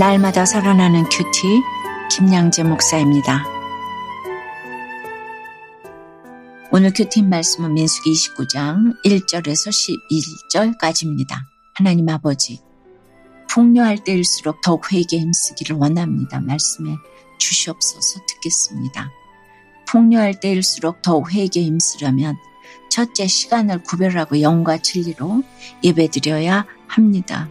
날마다 살아나는 큐티 김양재 목사입니다. 오늘 큐티 말씀은 민수기 29장 1절에서 11절까지입니다. 하나님 아버지, 풍요할 때일수록 더욱 회개에 힘쓰기를 원합니다. 말씀에 주시옵소서 듣겠습니다. 풍요할 때일수록 더욱 회개에 힘쓰려면 첫째 시간을 구별하고 영과 진리로 예배드려야 합니다.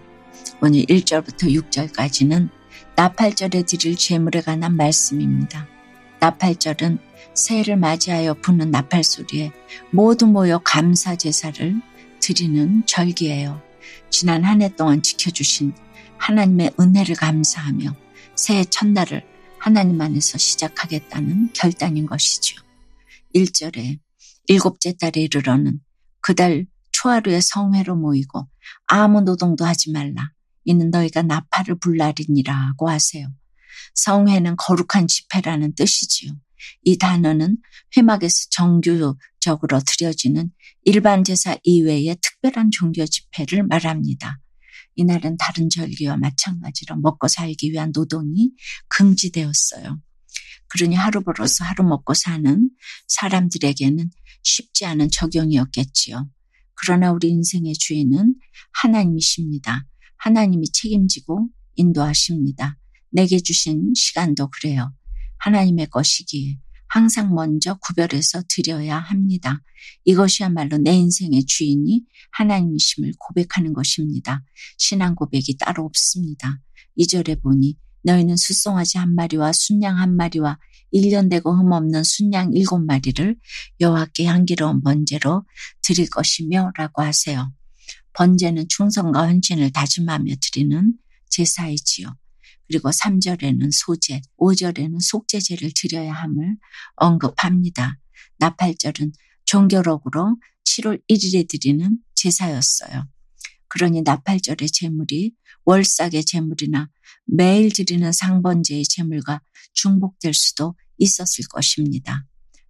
오늘 1절부터 6절까지는 나팔절에 드릴 죄물에 관한 말씀입니다. 나팔절은 새해를 맞이하여 부는 나팔 소리에 모두 모여 감사 제사를 드리는 절기예요. 지난 한 해 동안 지켜주신 하나님의 은혜를 감사하며 새해 첫날을 하나님 안에서 시작하겠다는 결단인 것이죠. 1절에 일곱째 달에 이르러는 그달 초하루에 성회로 모이고 아무 노동도 하지 말라. 이는 너희가 나팔을 불날이니라고 하세요. 성회는 거룩한 집회라는 뜻이지요. 이 단어는 회막에서 정규적으로 드려지는 일반 제사 이외의 특별한 종교 집회를 말합니다. 이날은 다른 절기와 마찬가지로 먹고 살기 위한 노동이 금지되었어요. 그러니 하루 벌어서 하루 먹고 사는 사람들에게는 쉽지 않은 적용이었겠지요. 그러나 우리 인생의 주인은 하나님이십니다. 하나님이 책임지고 인도하십니다. 내게 주신 시간도 그래요. 하나님의 것이기에 항상 먼저 구별해서 드려야 합니다. 이것이야말로 내 인생의 주인이 하나님이심을 고백하는 것입니다. 신앙 고백이 따로 없습니다. 이절에 보니 너희는 수송아지 한 마리와 순양 한 마리와 1년 되고 흠없는 순양 일곱 마리를 여호와께 향기로운 번제로 드릴 것이며 라고 하세요. 번제는 충성과 헌신을 다짐하며 드리는 제사이지요. 그리고 3절에는 소제, 5절에는 속제제를 드려야 함을 언급합니다. 나팔절은 종교록으로 7월 1일에 드리는 제사였어요. 그러니 나팔절의 제물이 월삭의 제물이나 매일 드리는 상번제의 제물과 중복될 수도 있었을 것입니다.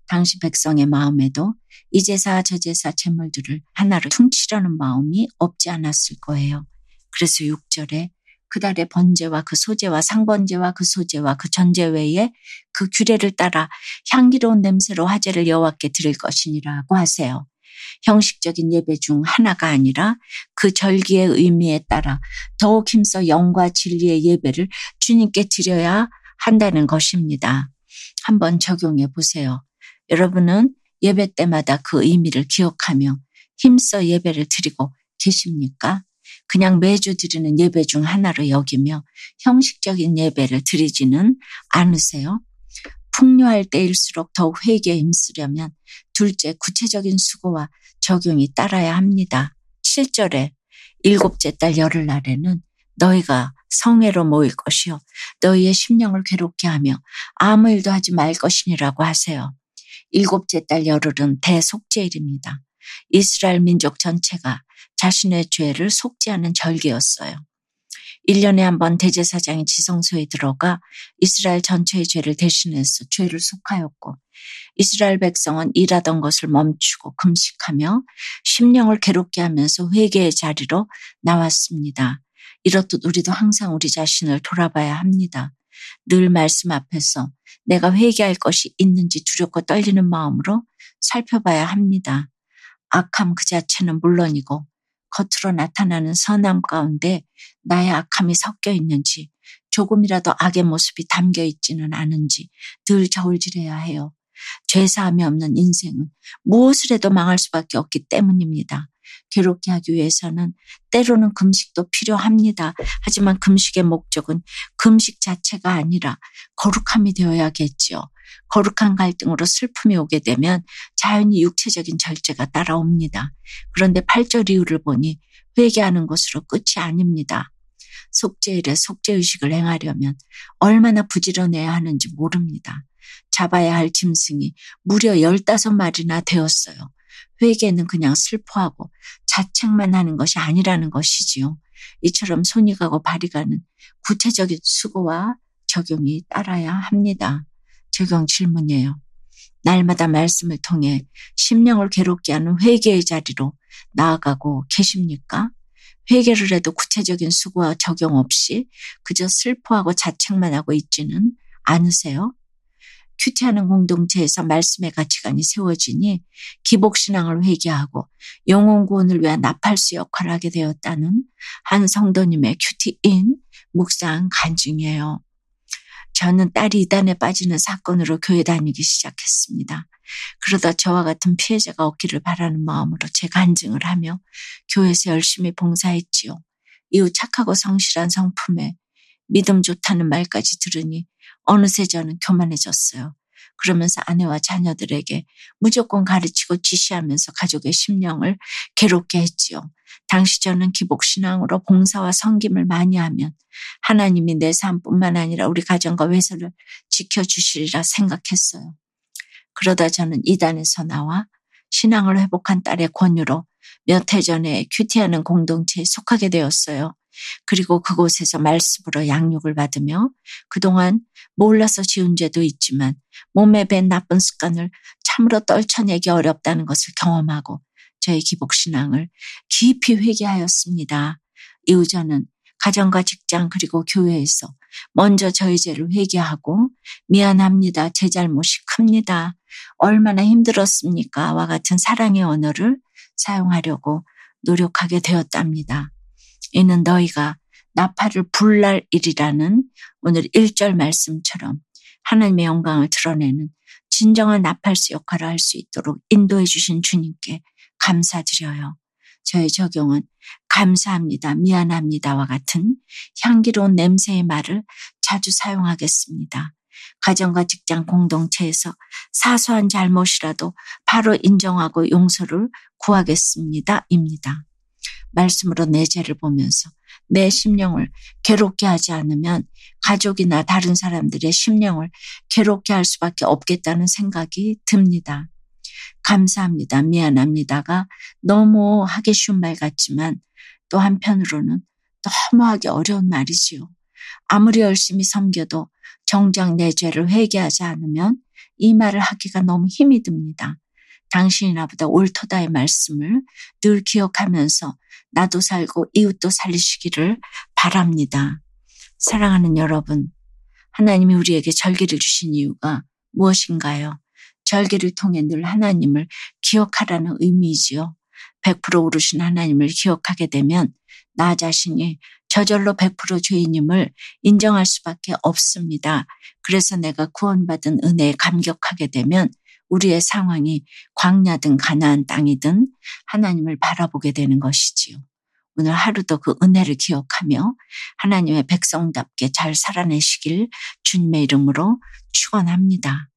당시 백성의 마음에도 이 제사 저 제사 제물들을 하나로 퉁치려는 마음이 없지 않았을 거예요. 그래서 6절에 그 달의 번제와 그 소제와 상번제와 그 소제와 그 전제 외에 그 규례를 따라 향기로운 냄새로 화제를 여호와께 드릴 것이니라고 하세요. 형식적인 예배 중 하나가 아니라 그 절기의 의미에 따라 더욱 힘써 영과 진리의 예배를 주님께 드려야 한다는 것입니다. 한번 적용해 보세요. 여러분은 예배 때마다 그 의미를 기억하며 힘써 예배를 드리고 계십니까? 그냥 매주 드리는 예배 중 하나로 여기며 형식적인 예배를 드리지는 않으세요? 풍요할 때일수록 더욱 회개에 힘쓰려면 둘째 구체적인 수고와 적용이 따라야 합니다. 7절에 일곱째 달 열흘 날에는 너희가 성회로 모일 것이요 너희의 심령을 괴롭게 하며 아무 일도 하지 말 것이니라고 하세요. 일곱째 달 열흘은 대속죄일입니다. 이스라엘 민족 전체가 자신의 죄를 속죄하는 절기였어요. 1년에 한 번 대제사장이 지성소에 들어가 이스라엘 전체의 죄를 대신해서 죄를 속하였고 이스라엘 백성은 일하던 것을 멈추고 금식하며 심령을 괴롭게 하면서 회개의 자리로 나왔습니다. 이렇듯 우리도 항상 우리 자신을 돌아봐야 합니다. 늘 말씀 앞에서 내가 회개할 것이 있는지 두렵고 떨리는 마음으로 살펴봐야 합니다. 악함 그 자체는 물론이고 겉으로 나타나는 선함 가운데 나의 악함이 섞여 있는지 조금이라도 악의 모습이 담겨 있지는 않은지 늘 저울질해야 해요. 죄사함이 없는 인생은 무엇을 해도 망할 수밖에 없기 때문입니다. 괴롭게 하기 위해서는 때로는 금식도 필요합니다. 하지만 금식의 목적은 금식 자체가 아니라 거룩함이 되어야겠지요. 거룩한 갈등으로 슬픔이 오게 되면 자연히 육체적인 절제가 따라옵니다. 그런데 8절 이유를 보니 회개하는 것으로 끝이 아닙니다. 속죄일에 속죄의식을 행하려면 얼마나 부지런해야 하는지 모릅니다. 잡아야 할 짐승이 무려 15마리나 되었어요. 회개는 그냥 슬퍼하고 자책만 하는 것이 아니라는 것이지요. 이처럼 손이 가고 발이 가는 구체적인 수고와 적용이 따라야 합니다. 적용 질문이에요. 날마다 말씀을 통해 심령을 괴롭게 하는 회개의 자리로 나아가고 계십니까? 회개를 해도 구체적인 수고와 적용 없이 그저 슬퍼하고 자책만 하고 있지는 않으세요? 큐티하는 공동체에서 말씀의 가치관이 세워지니 기복신앙을 회개하고 영혼 구원을 위한 나팔수 역할을 하게 되었다는 한 성도님의 큐티인 묵상 간증이에요. 저는 딸이 이단에 빠지는 사건으로 교회 다니기 시작했습니다. 그러다 저와 같은 피해자가 없기를 바라는 마음으로 제 간증을 하며 교회에서 열심히 봉사했지요. 이후 착하고 성실한 성품에 믿음 좋다는 말까지 들으니 어느새 저는 교만해졌어요. 그러면서 아내와 자녀들에게 무조건 가르치고 지시하면서 가족의 심령을 괴롭게 했지요. 당시 저는 기복신앙으로 봉사와 성김을 많이 하면 하나님이 내 삶뿐만 아니라 우리 가정과 회사를 지켜주시리라 생각했어요. 그러다 저는 이단에서 나와 신앙을 회복한 딸의 권유로 몇 해 전에 큐티하는 공동체에 속하게 되었어요. 그리고 그곳에서 말씀으로 양육을 받으며 그동안 몰라서 지은 죄도 있지만 몸에 밴 나쁜 습관을 참으로 떨쳐내기 어렵다는 것을 경험하고 저의 기복신앙을 깊이 회개하였습니다. 이후 저는 가정과 직장 그리고 교회에서 먼저 저희 죄를 회개하고 미안합니다. 제 잘못이 큽니다. 얼마나 힘들었습니까? 와 같은 사랑의 언어를 사용하려고 노력하게 되었답니다. 이는 너희가 나팔을 불날 일이라는 오늘 1절 말씀처럼 하나님의 영광을 드러내는 진정한 나팔수 역할을 할 수 있도록 인도해 주신 주님께 감사드려요. 저의 적용은 감사합니다, 미안합니다와 같은 향기로운 냄새의 말을 자주 사용하겠습니다. 가정과 직장 공동체에서 사소한 잘못이라도 바로 인정하고 용서를 구하겠습니다. 입니다. 말씀으로 내 죄를 보면서 내 심령을 괴롭게 하지 않으면 가족이나 다른 사람들의 심령을 괴롭게 할 수밖에 없겠다는 생각이 듭니다. 감사합니다. 미안합니다가 너무 하기 쉬운 말 같지만 또 한편으로는 너무 하기 어려운 말이지요. 아무리 열심히 섬겨도 정작 내 죄를 회개하지 않으면 이 말을 하기가 너무 힘이 듭니다. 당신이 나보다 옳도다의 말씀을 늘 기억하면서 나도 살고 이웃도 살리시기를 바랍니다. 사랑하는 여러분, 하나님이 우리에게 절기를 주신 이유가 무엇인가요? 절기를 통해 늘 하나님을 기억하라는 의미이지요. 100% 오르신 하나님을 기억하게 되면 나 자신이 저절로 100% 죄인임을 인정할 수밖에 없습니다. 그래서 내가 구원받은 은혜에 감격하게 되면 우리의 상황이 광야든 가나안 땅이든 하나님을 바라보게 되는 것이지요. 오늘 하루도 그 은혜를 기억하며 하나님의 백성답게 잘 살아내시길 주님의 이름으로 축원합니다.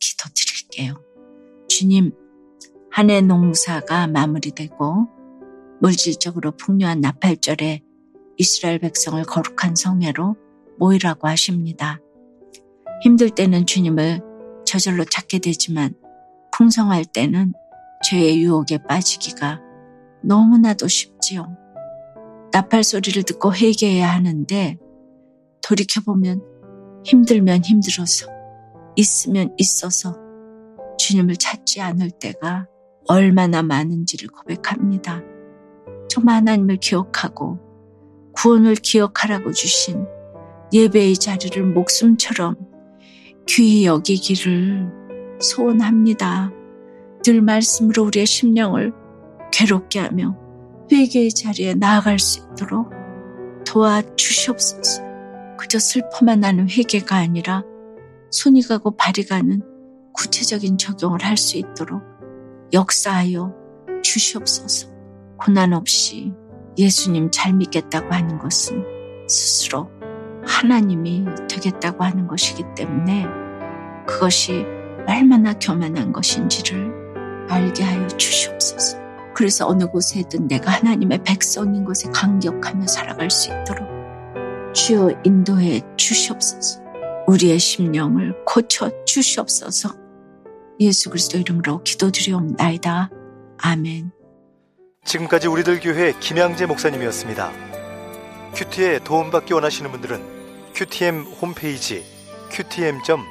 기도드릴게요. 주님, 한 해 농사가 마무리되고 물질적으로 풍요한 나팔절에 이스라엘 백성을 거룩한 성회로 모이라고 하십니다. 힘들 때는 주님을 저절로 찾게 되지만 풍성할 때는 죄의 유혹에 빠지기가 너무나도 쉽지요. 나팔 소리를 듣고 회개해야 하는데 돌이켜보면 힘들면 힘들어서 있으면 있어서 주님을 찾지 않을 때가 얼마나 많은지를 고백합니다. 정말 하나님을 기억하고 구원을 기억하라고 주신 예배의 자리를 목숨처럼 귀히 여기기를 소원합니다. 늘 말씀으로 우리의 심령을 괴롭게 하며 회개의 자리에 나아갈 수 있도록 도와주시옵소서. 그저 슬퍼만 나는 회개가 아니라 손이 가고 발이 가는 구체적인 적용을 할 수 있도록 역사하여 주시옵소서. 고난 없이 예수님 잘 믿겠다고 하는 것은 스스로 하나님이 되겠다고 하는 것이기 때문에 그것이 얼마나 교만한 것인지를 알게 하여 주시옵소서. 그래서 어느 곳에든 내가 하나님의 백성인 것에 감격하며 살아갈 수 있도록 주여 인도해 주시옵소서. 우리의 심령을 고쳐 주시옵소서. 예수 그리스도 이름으로 기도드리옵나이다. 아멘. 지금까지 우리들 교회 김양재 목사님이었습니다. 큐티에 도움받기 원하시는 분들은 큐티엠 홈페이지 qtm.or.kr